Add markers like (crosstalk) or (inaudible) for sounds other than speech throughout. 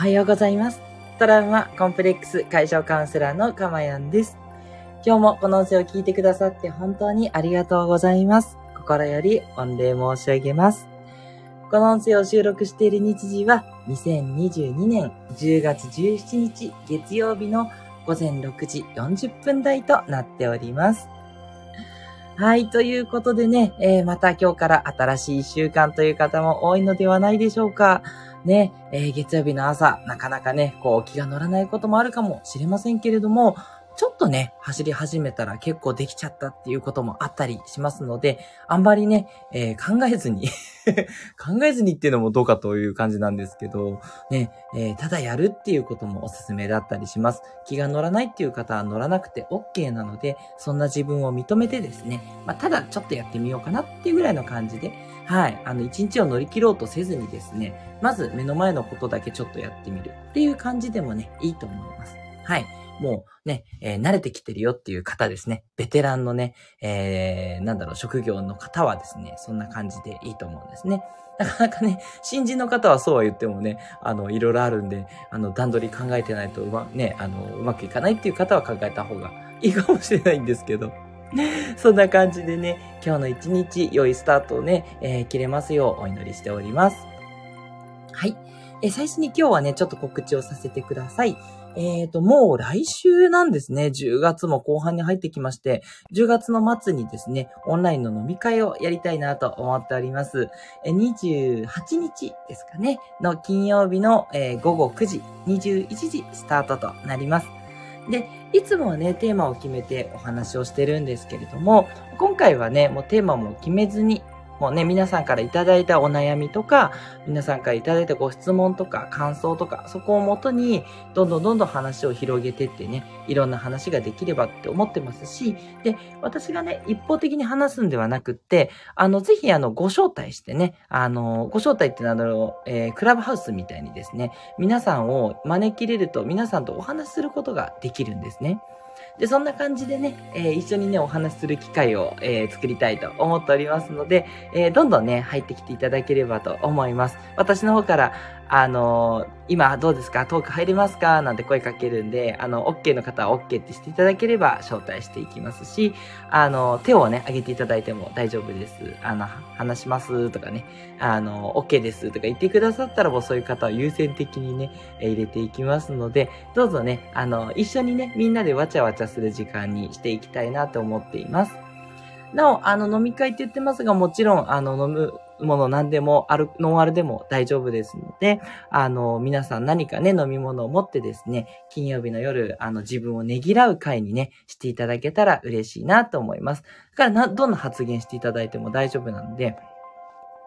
はようございます。トラウマコンプレックス解消カウンセラーのかまやんです。今日もこの音声を聞いてくださって本当にありがとうございます。心より御礼申し上げます。この音声を収録している日時は2022年10月17日月曜日の午前6時40分台となっております。はい。ということでね、えー、また今日から新しい一週間という方も多いのではないでしょうか。ね、えー、月曜日の朝、なかなかね、こう気が乗らないこともあるかもしれませんけれども、ちょっとね、走り始めたら結構できちゃったっていうこともあったりしますので、あんまりね、えー、考えずに (laughs) 考えずにっていうのもどうかという感じなんですけど、ね、えー、ただやるっていうこともおすすめだったりします。気が乗らないっていう方は乗らなくて OK なので、そんな自分を認めてですね、まあ、ただちょっとやってみようかなっていうぐらいの感じで、はい、あの、一日を乗り切ろうとせずにですね、まず目の前のことだけちょっとやってみるっていう感じでもね、いいと思います。はい。もうね、えー、慣れてきてるよっていう方ですね。ベテランのね、えー、なんだろう、職業の方はですね、そんな感じでいいと思うんですね。なかなかね、新人の方はそうは言ってもね、あの、いろいろあるんで、あの、段取り考えてないとうま、ね、あの、うまくいかないっていう方は考えた方がいいかもしれないんですけど。(laughs) そんな感じでね、今日の一日、良いスタートをね、えー、切れますようお祈りしております。はい。え最初に今日はね、ちょっと告知をさせてください。えっ、ー、と、もう来週なんですね。10月も後半に入ってきまして、10月の末にですね、オンラインの飲み会をやりたいなと思っております。28日ですかね、の金曜日の、えー、午後9時、21時スタートとなります。で、いつもはね、テーマを決めてお話をしてるんですけれども、今回はね、もうテーマも決めずに、もうね、皆さんからいただいたお悩みとか、皆さんからいただいたご質問とか感想とか、そこをもとに、どんどんどんどん話を広げてってね、いろんな話ができればって思ってますし、で、私がね、一方的に話すんではなくって、あの、ぜひあの、ご招待してね、あの、ご招待っていうのは、えー、クラブハウスみたいにですね、皆さんを招き入れると皆さんとお話しすることができるんですね。で、そんな感じでね、えー、一緒にね、お話しする機会を、えー、作りたいと思っておりますので、えー、どんどんね、入ってきていただければと思います。私の方から、あの今どうですか？トーク入れますか？なんて声かけるんで、あの、OK の方は OK ってしていただければ招待していきますし、あの、手をね、挙げていただいても大丈夫です。あの、話します？とかね、あの、OK です？とか言ってくださったらもうそういう方を優先的にね、入れていきますので、どうぞね、あの、一緒にね、みんなでわちゃわちゃする時間にしていきたいなと思っています。なお、あの、飲み会って言ってますが、もちろん、あの、飲む、もの何でも、ある、ノンアルでも大丈夫ですので、あの、皆さん何かね、飲み物を持ってですね、金曜日の夜、あの、自分をねぎらう会にね、していただけたら嬉しいなと思います。だからな、どんな発言していただいても大丈夫なので、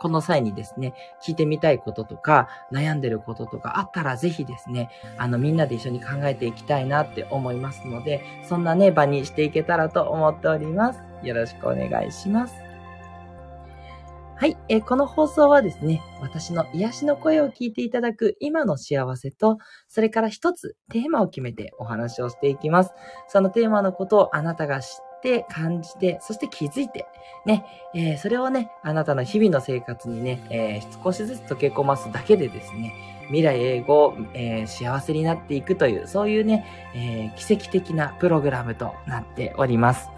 この際にですね、聞いてみたいこととか、悩んでることとかあったらぜひですね、あのみんなで一緒に考えていきたいなって思いますので、そんなね、場にしていけたらと思っております。よろしくお願いします。はい、えー、この放送はですね、私の癒しの声を聞いていただく今の幸せと、それから一つテーマを決めてお話をしていきます。そのテーマのことをあなたが知ってて、感じて、そして気づいて、ね、えー、それをね、あなたの日々の生活にね、えー、少しずつ溶け込ますだけでですね、未来英語、えー、幸せになっていくという、そういうね、え奇跡的なプログラムとなっております。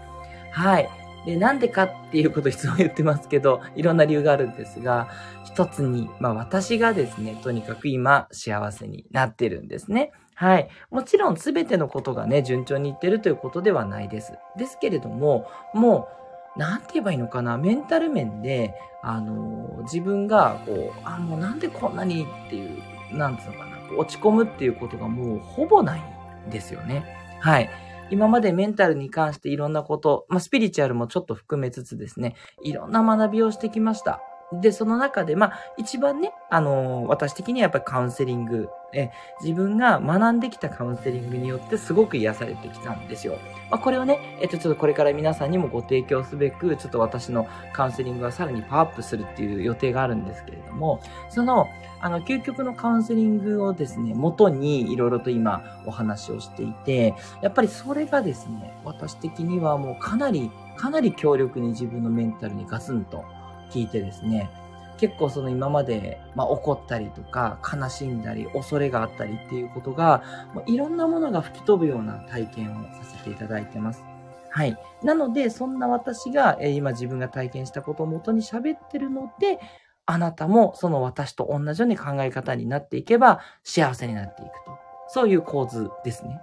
はい。で、なんでかっていうことをいつも言ってますけど、いろんな理由があるんですが、一つに、まあ私がですね、とにかく今幸せになってるんですね。はい。もちろん全てのことがね、順調にいってるということではないです。ですけれども、もう、なんて言えばいいのかな、メンタル面で、あの、自分が、こう、あ、もうなんでこんなにっていう、なんつうのかな、落ち込むっていうことがもうほぼないんですよね。はい。今までメンタルに関していろんなこと、まあ、スピリチュアルもちょっと含めつつですね、いろんな学びをしてきました。で、その中で、まあ、一番ね、あのー、私的にはやっぱりカウンセリング、え、自分が学んできたカウンセリングによってすごく癒されてきたんですよ。まあ、これをね、えっと、ちょっとこれから皆さんにもご提供すべく、ちょっと私のカウンセリングはさらにパワーアップするっていう予定があるんですけれども、その、あの、究極のカウンセリングをですね、元にいろいろと今お話をしていて、やっぱりそれがですね、私的にはもうかなり、かなり強力に自分のメンタルにガツンと聞いてですね、結構その今まで、まあ、怒ったりとか、悲しんだり、恐れがあったりっていうことが、もういろんなものが吹き飛ぶような体験をさせていただいてます。はい。なので、そんな私が、え、今自分が体験したことをもとに喋ってるので、あなたもその私と同じように考え方になっていけば幸せになっていくと。そういう構図ですね。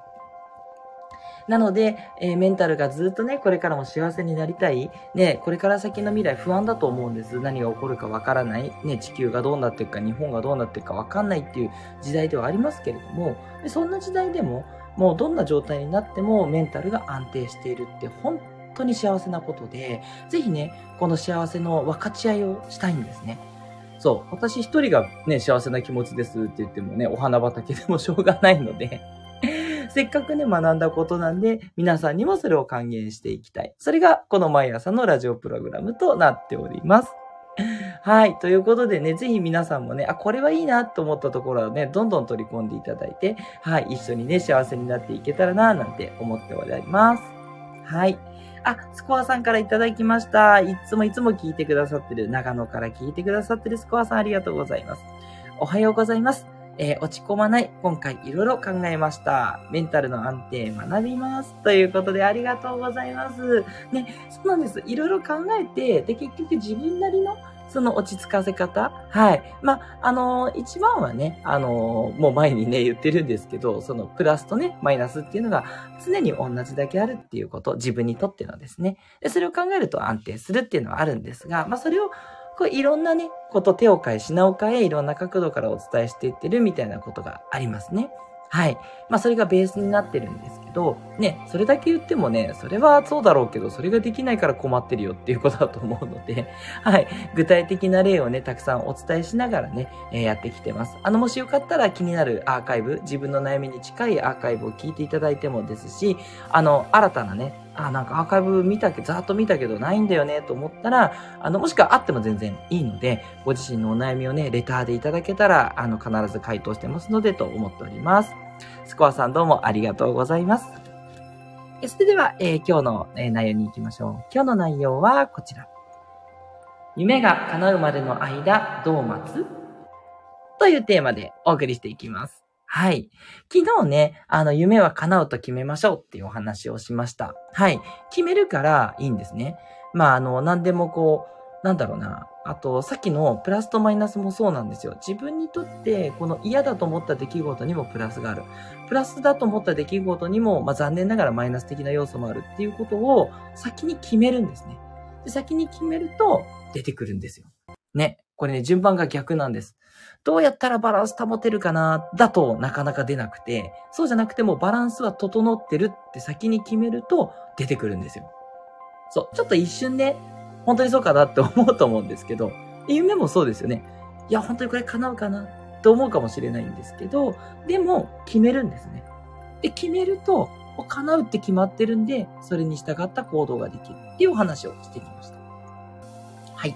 なので、えー、メンタルがずっとね、これからも幸せになりたい。ね、これから先の未来不安だと思うんです。何が起こるかわからない。ね、地球がどうなっていくか、日本がどうなっていくかわかんないっていう時代ではありますけれども、そんな時代でも、もうどんな状態になってもメンタルが安定しているって本当に幸せなことで、ぜひね、この幸せの分かち合いをしたいんですね。そう。私一人がね、幸せな気持ちですって言ってもね、お花畑でもしょうがないのでせっかくね、学んだことなんで、皆さんにもそれを還元していきたい。それが、この毎朝のラジオプログラムとなっております。はい。ということでね、ぜひ皆さんもね、あ、これはいいなと思ったところはね、どんどん取り込んでいただいて、はい。一緒にね、幸せになっていけたらな、なんて思っております。はい。あ、スコアさんからいただきました。いつもいつも聞いてくださってる、長野から聞いてくださってるスコアさんありがとうございます。おはようございます。えー、落ち込まない。今回いろいろ考えました。メンタルの安定学びます。ということでありがとうございます。ね、そうなんです。いろいろ考えて、で、結局自分なりのその落ち着かせ方はい。まあ、あのー、一番はね、あのー、もう前にね、言ってるんですけど、そのプラスとね、マイナスっていうのが常に同じだけあるっていうこと、自分にとってのですね。で、それを考えると安定するっていうのはあるんですが、まあ、それをこういろんなね、こと手を変え、品を変え、いろんな角度からお伝えしていってるみたいなことがありますね。はい。まあ、それがベースになってるんですけどど、ね、それだけ言ってもね、それはそうだろうけど、それができないから困ってるよっていうことだと思うので、(laughs) はい。具体的な例をね、たくさんお伝えしながらね、えー、やってきてます。あの、もしよかったら気になるアーカイブ、自分の悩みに近いアーカイブを聞いていただいてもですし、あの、新たなね、あ、なんかアーカイブ見たけど、ざっと見たけどないんだよねと思ったら、あの、もしくはあっても全然いいので、ご自身のお悩みをね、レターでいただけたら、あの、必ず回答してますのでと思っております。スコアさんどうもありがとうございます。それでは、えー、今日の、えー、内容に行きましょう。今日の内容はこちら。夢が叶うまでの間、どう待つ？というテーマでお送りしていきます。はい。昨日ね、あの、夢は叶うと決めましょうっていうお話をしました。はい。決めるからいいんですね。まあ、あの、何でもこう、なんだろうな。あと、さっきのプラスとマイナスもそうなんですよ。自分にとって、この嫌だと思った出来事にもプラスがある。プラスだと思った出来事にも、まあ、残念ながらマイナス的な要素もあるっていうことを先に決めるんですね。で先に決めると出てくるんですよ。ね。これね、順番が逆なんです。どうやったらバランス保てるかな、だとなかなか出なくて、そうじゃなくてもバランスは整ってるって先に決めると出てくるんですよ。そう、ちょっと一瞬ね、本当にそうかなって思うと思うんですけど、夢もそうですよね。いや、本当にこれ叶うかな？って思うかもしれないんですけど、でも決めるんですね。で、決めると、叶うって決まってるんで、それに従った行動ができるっていうお話をしてきました。はい。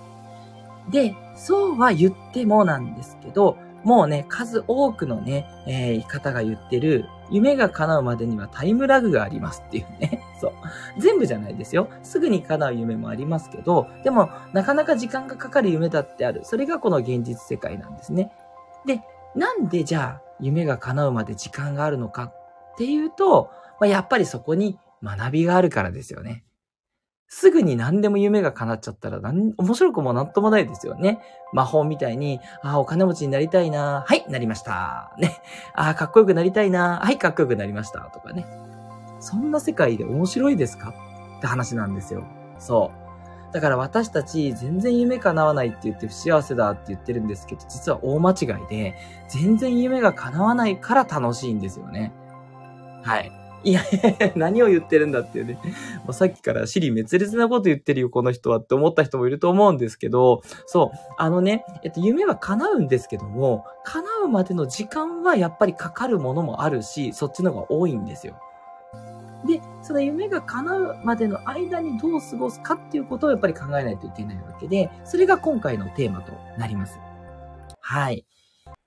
で、そうは言ってもなんですけど、もうね、数多くのね、えー、方が言ってる、夢が叶うまでにはタイムラグがありますっていうね。(laughs) そう。全部じゃないですよ。すぐに叶う夢もありますけど、でも、なかなか時間がかかる夢だってある。それがこの現実世界なんですね。で、なんでじゃあ、夢が叶うまで時間があるのかっていうと、まあ、やっぱりそこに学びがあるからですよね。すぐに何でも夢が叶っちゃったら何、面白くもなんともないですよね。魔法みたいに、ああ、お金持ちになりたいな。はい、なりました。ね。ああ、かっこよくなりたいな。はい、かっこよくなりました。とかね。そんな世界で面白いですか？って話なんですよ。そう。だから私たち全然夢叶わないって言って不幸せだって言ってるんですけど、実は大間違いで、全然夢が叶わないから楽しいんですよね。はい。いや、(laughs) 何を言ってるんだっていうね。もうさっきから尻滅裂なこと言ってるよ、この人はって思った人もいると思うんですけど、そう、あのね、えっと、夢は叶うんですけども、叶うまでの時間はやっぱりかかるものもあるし、そっちの方が多いんですよ。で、その夢が叶うまでの間にどう過ごすかっていうことをやっぱり考えないといけないわけで、それが今回のテーマとなります。はい。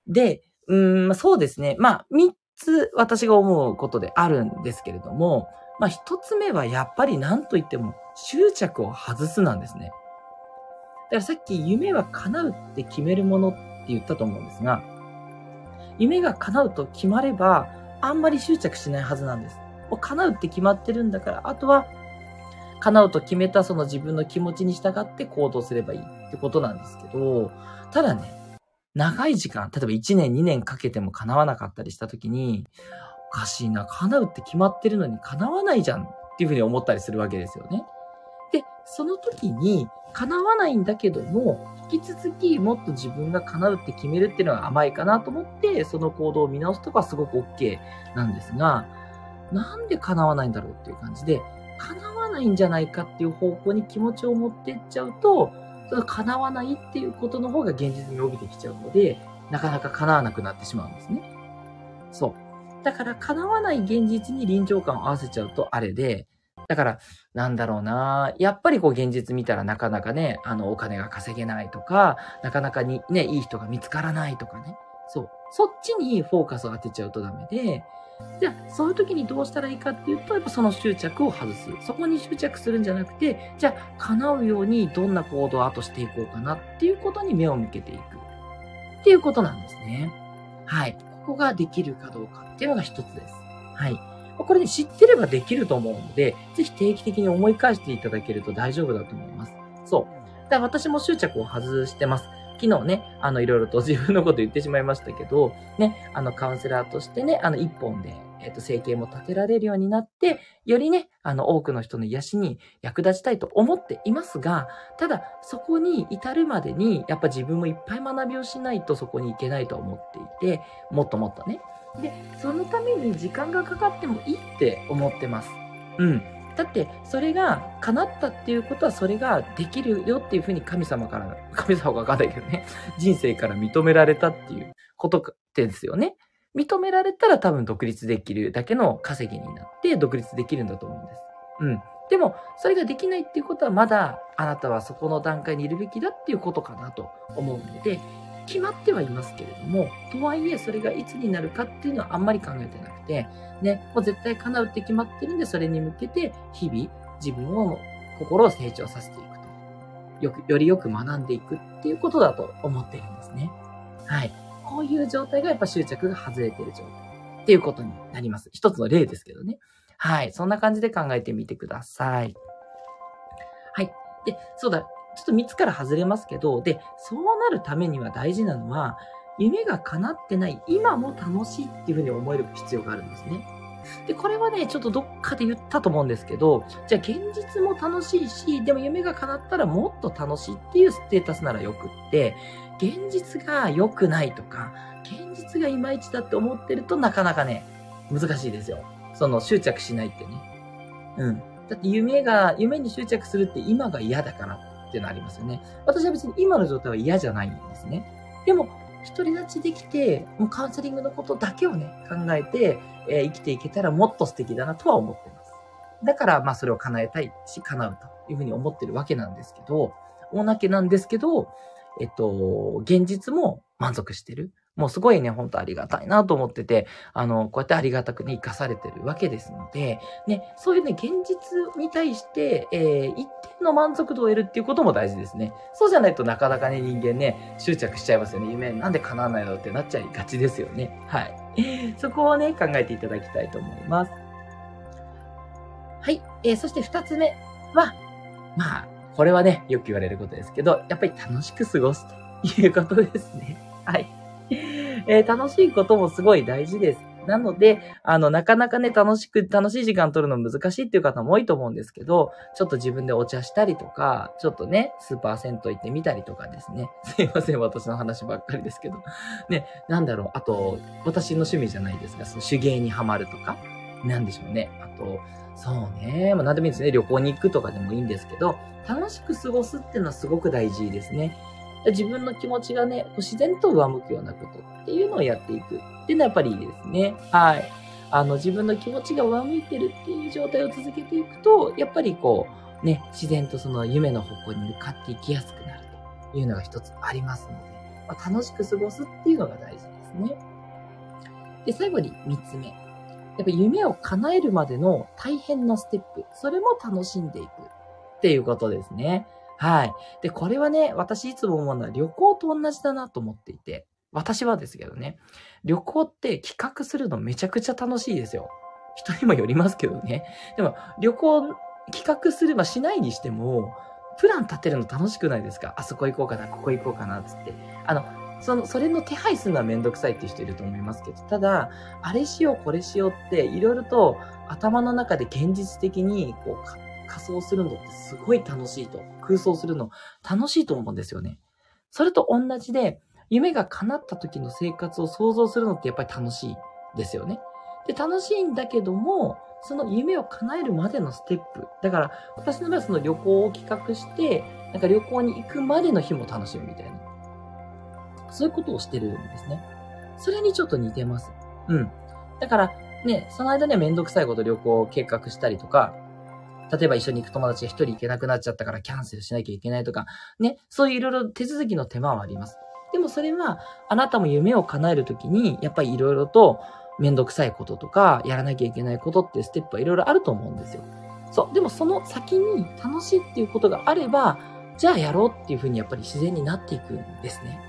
で、うん、そうですね。まあ、3つ私が思うことであるんですけれども、まあ一つ目はやっぱり何と言っても執着を外すなんですね。だからさっき夢は叶うって決めるものって言ったと思うんですが、夢が叶うと決まれば、あんまり執着しないはずなんです。う叶うって決まってるんだから、あとは、叶うと決めたその自分の気持ちに従って行動すればいいってことなんですけど、ただね、長い時間、例えば1年2年かけても叶わなかったりした時に、おかしいな、叶うって決まってるのに叶わないじゃんっていうふうに思ったりするわけですよね。で、その時に叶わないんだけども、引き続きもっと自分が叶うって決めるっていうのが甘いかなと思って、その行動を見直すとかすごく OK なんですが、なんで叶わないんだろうっていう感じで、叶わないんじゃないかっていう方向に気持ちを持っていっちゃうと、その叶わないっていうことの方が現実に帯びてきちゃうので、なかなか叶わなくなってしまうんですね。そう。だから叶わない現実に臨場感を合わせちゃうとあれで、だから、なんだろうな。やっぱりこう現実見たらなかなかね、あのお金が稼げないとか、なかなかにね、いい人が見つからないとかね。そう。そっちにフォーカスを当てちゃうとダメで、じゃあ、そういう時にどうしたらいいかっていうと、やっぱその執着を外す。そこに執着するんじゃなくて、じゃあ、叶うようにどんな行動を後していこうかなっていうことに目を向けていく。っていうことなんですね。はい。ここができるかどうかっていうのが一つです。はい。これね、知ってればできると思うので、ぜひ定期的に思い返していただけると大丈夫だと思います。そう。だから私も執着を外してます。昨日ね、あの、いろいろと自分のこと言ってしまいましたけど、ね、あの、カウンセラーとしてね、あの、一本で、えっ、と、生計も立てられるようになって、よりね、あの、多くの人の癒しに役立ちたいと思っていますが、ただ、そこに至るまでに、やっぱ自分もいっぱい学びをしないとそこに行けないと思っていて、もっともっとね。で、そのために時間がかかってもいいって思ってます。うん。だって、それが叶ったっていうことは、それができるよっていうふうに神様から、(laughs) 神様がわかんないけどね、(laughs) 人生から認められたっていうことってですよね。認められたら多分独立できるだけの稼ぎになって独立できるんだと思うんです。うん。でも、それができないっていうことはまだあなたはそこの段階にいるべきだっていうことかなと思うので、決まってはいますけれども、とはいえそれがいつになるかっていうのはあんまり考えてなくて、ね、もう絶対叶うって決まってるんで、それに向けて日々自分を、心を成長させていくと。よく、よりよく学んでいくっていうことだと思ってるんですね。はい。こういう状態がやっぱ執着が外れてる状態っていうことになります。一つの例ですけどね。はい。そんな感じで考えてみてください。はい。で、そうだ。ちょっと3つから外れますけど、で、そうなるためには大事なのは、夢が叶ってない今も楽しいっていうふうに思える必要があるんですね。で、これはね、ちょっとどっかで言ったと思うんですけど、じゃあ現実も楽しいし、でも夢が叶ったらもっと楽しいっていうステータスならよくって、現実が良くないとか、現実がいまいちだって思ってるとなかなかね、難しいですよ。その執着しないってね。うん。だって夢が、夢に執着するって今が嫌だからっていうのありますよね。私は別に今の状態は嫌じゃないんですね。でも、独り立ちできて、もうカウンセリングのことだけをね、考えて、えー、生きていけたらもっと素敵だなとは思ってます。だから、まあそれを叶えたいし、叶うというふうに思ってるわけなんですけど、大なけなんですけど、えっと、現実も満足してる。もうすごいね、ほんとありがたいなと思ってて、あの、こうやってありがたくね、生かされてるわけですので、ね、そういうね、現実に対して、えー、一定の満足度を得るっていうことも大事ですね。そうじゃないとなかなかね、人間ね、執着しちゃいますよね。夢、なんで叶わないのってなっちゃいがちですよね。はい。(laughs) そこをね、考えていただきたいと思います。はい。えー、そして二つ目は、まあ、これはね、よく言われることですけど、やっぱり楽しく過ごすということですね。はい。(laughs) えー、楽しいこともすごい大事です。なので、あの、なかなかね、楽しく、楽しい時間取るの難しいっていう方も多いと思うんですけど、ちょっと自分でお茶したりとか、ちょっとね、スーパー銭湯行ってみたりとかですね。(laughs) すいません、私の話ばっかりですけど。ね、なんだろう、あと、私の趣味じゃないですが、その手芸にはまるとか、なんでしょうね。あと、そうね、まあ、なんでもいいですね。旅行に行くとかでもいいんですけど、楽しく過ごすっていうのはすごく大事ですね。自分の気持ちがね、自然と上向くようなことっていうのをやっていくっていうのはやっぱりいいですね。はい。あの、自分の気持ちが上向いてるっていう状態を続けていくと、やっぱりこう、ね、自然とその夢の方向に向かっていきやすくなるというのが一つありますので、まあ、楽しく過ごすっていうのが大事ですね。で、最後に三つ目。やっぱ夢を叶えるまでの大変なステップ、それも楽しんでいくっていうことですね。はい。で、これはね、私いつも思うのは旅行と同じだなと思っていて、私はですけどね、旅行って企画するのめちゃくちゃ楽しいですよ。人にもよりますけどね。でも、旅行企画すればしないにしても、プラン立てるの楽しくないですか？あそこ行こうかな、ここ行こうかな、つって。あの、その、それの手配するのはめんどくさいっていう人いると思いますけど、ただ、あれしよう、これしようって、いろいろと頭の中で現実的に、こう、仮想するのってすごい楽しいと。空想するの楽しいと思うんですよね。それと同じで、夢が叶った時の生活を想像するのってやっぱり楽しいですよね。で、楽しいんだけども、その夢を叶えるまでのステップ。だから、私の場合はその旅行を企画して、なんか旅行に行くまでの日も楽しむみたいな。そういうことをしてるんですね。それにちょっと似てます。うん。だから、ね、その間にはめんどくさいこと旅行を計画したりとか、例えば一緒に行く友達が一人行けなくなっちゃったからキャンセルしなきゃいけないとか、ね、そういういろいろ手続きの手間はあります。でもそれは、あなたも夢を叶えるときに、やっぱりいろいろとめんどくさいこととか、やらなきゃいけないことっていうステップはいろいろあると思うんですよ。そう。でもその先に楽しいっていうことがあれば、じゃあやろうっていうふうにやっぱり自然になっていくんですね。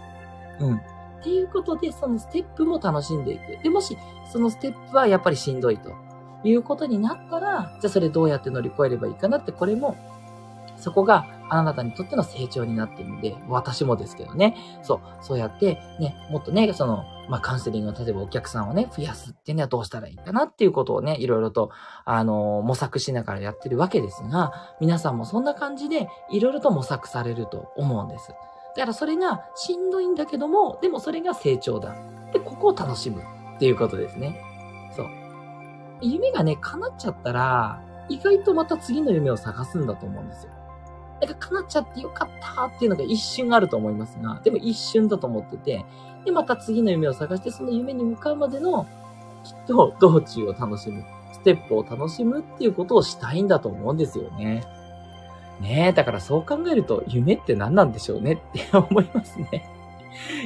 うん。っていうことで、そのステップも楽しんでいく。で、もし、そのステップはやっぱりしんどいということになったら、じゃあそれどうやって乗り越えればいいかなって、これも、そこがあなたにとっての成長になっているので、私もですけどね。そう、そうやってね、もっとね、その、まあ、カウンセリングの、例えばお客さんをね、増やすっていうのはどうしたらいいかなっていうことをね、いろいろと、あの、模索しながらやってるわけですが、皆さんもそんな感じで、いろいろと模索されると思うんです。だからそれがしんどいんだけども、でもそれが成長だ。で、ここを楽しむっていうことですね。夢がね、叶っちゃったら、意外とまた次の夢を探すんだと思うんですよ。だから叶っちゃってよかったっていうのが一瞬あると思いますが、でも一瞬だと思ってて、で、また次の夢を探して、その夢に向かうまでの、きっと道中を楽しむ、ステップを楽しむっていうことをしたいんだと思うんですよね。ねえ、だからそう考えると、夢って何なんでしょうねって思いますね。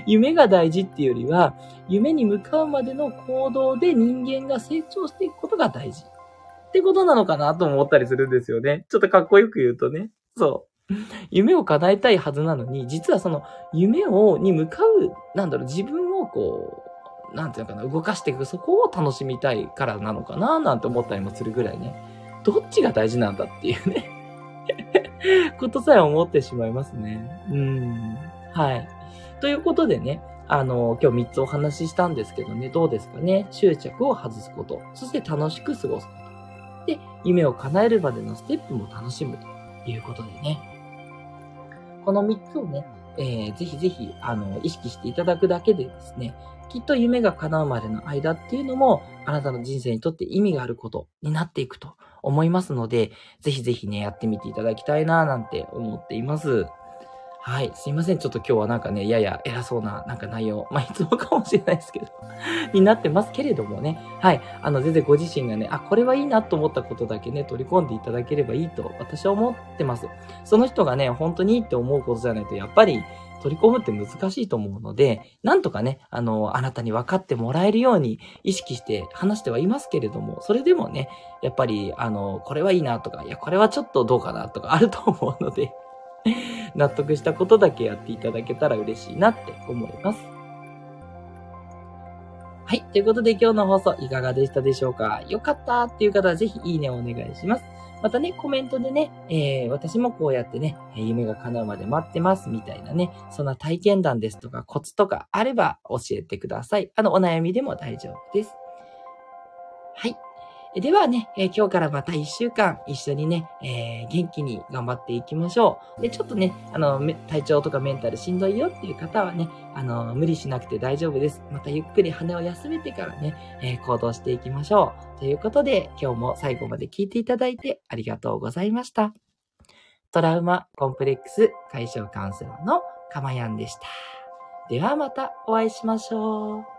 夢が大事っていうよりは、夢に向かうまでの行動で人間が成長していくことが大事。ってことなのかなと思ったりするんですよね。ちょっとかっこよく言うとね。そう。夢を叶えたいはずなのに、実はその夢を、に向かう、なんだろう、自分をこう、なんていうのかな、動かしていく、そこを楽しみたいからなのかな、なんて思ったりもするぐらいね。どっちが大事なんだっていうね (laughs) ことさえ思ってしまいますね。うん。はい。ということでね、あの、今日3つお話ししたんですけどね、どうですかね？執着を外すこと。そして楽しく過ごすこと。で、夢を叶えるまでのステップも楽しむということでね。この3つをね、えー、ぜひぜひ、あの、意識していただくだけでですね、きっと夢が叶うまでの間っていうのも、あなたの人生にとって意味があることになっていくと思いますので、ぜひぜひね、やってみていただきたいななんて思っています。はい。すいません。ちょっと今日はなんかね、やや偉そうな、なんか内容、(laughs) まあ、いつもかもしれないですけど (laughs) になってますけれどもね。はい。あの、全然ご自身がね、あ、これはいいなと思ったことだけね、取り込んでいただければいいと、私は思ってます。その人がね、本当にいいって思うことじゃないと、やっぱり、取り込むって難しいと思うので、なんとかね、あの、あなたに分かってもらえるように意識して話してはいますけれども、それでもね、やっぱり、あの、これはいいなとか、いや、これはちょっとどうかなとかあると思うので納得したことだけやっていただけたら嬉しいなって思います。はい。ということで今日の放送いかがでしたでしょうか？よかったっていう方はぜひいいねをお願いします。またね、コメントでね、えー、私もこうやってね、夢が叶うまで待ってますみたいなね、そんな体験談ですとかコツとかあれば教えてください。あの、お悩みでも大丈夫です。はい。ではね、えー、今日からまた一週間一緒にね、えー、元気に頑張っていきましょう。で、ちょっとね、あの、体調とかメンタルしんどいよっていう方はね、あの、無理しなくて大丈夫です。またゆっくり羽を休めてからね、えー、行動していきましょう。ということで、今日も最後まで聞いていただいてありがとうございました。トラウマコンプレックス解消カウンセラーのかまやんでした。ではまたお会いしましょう。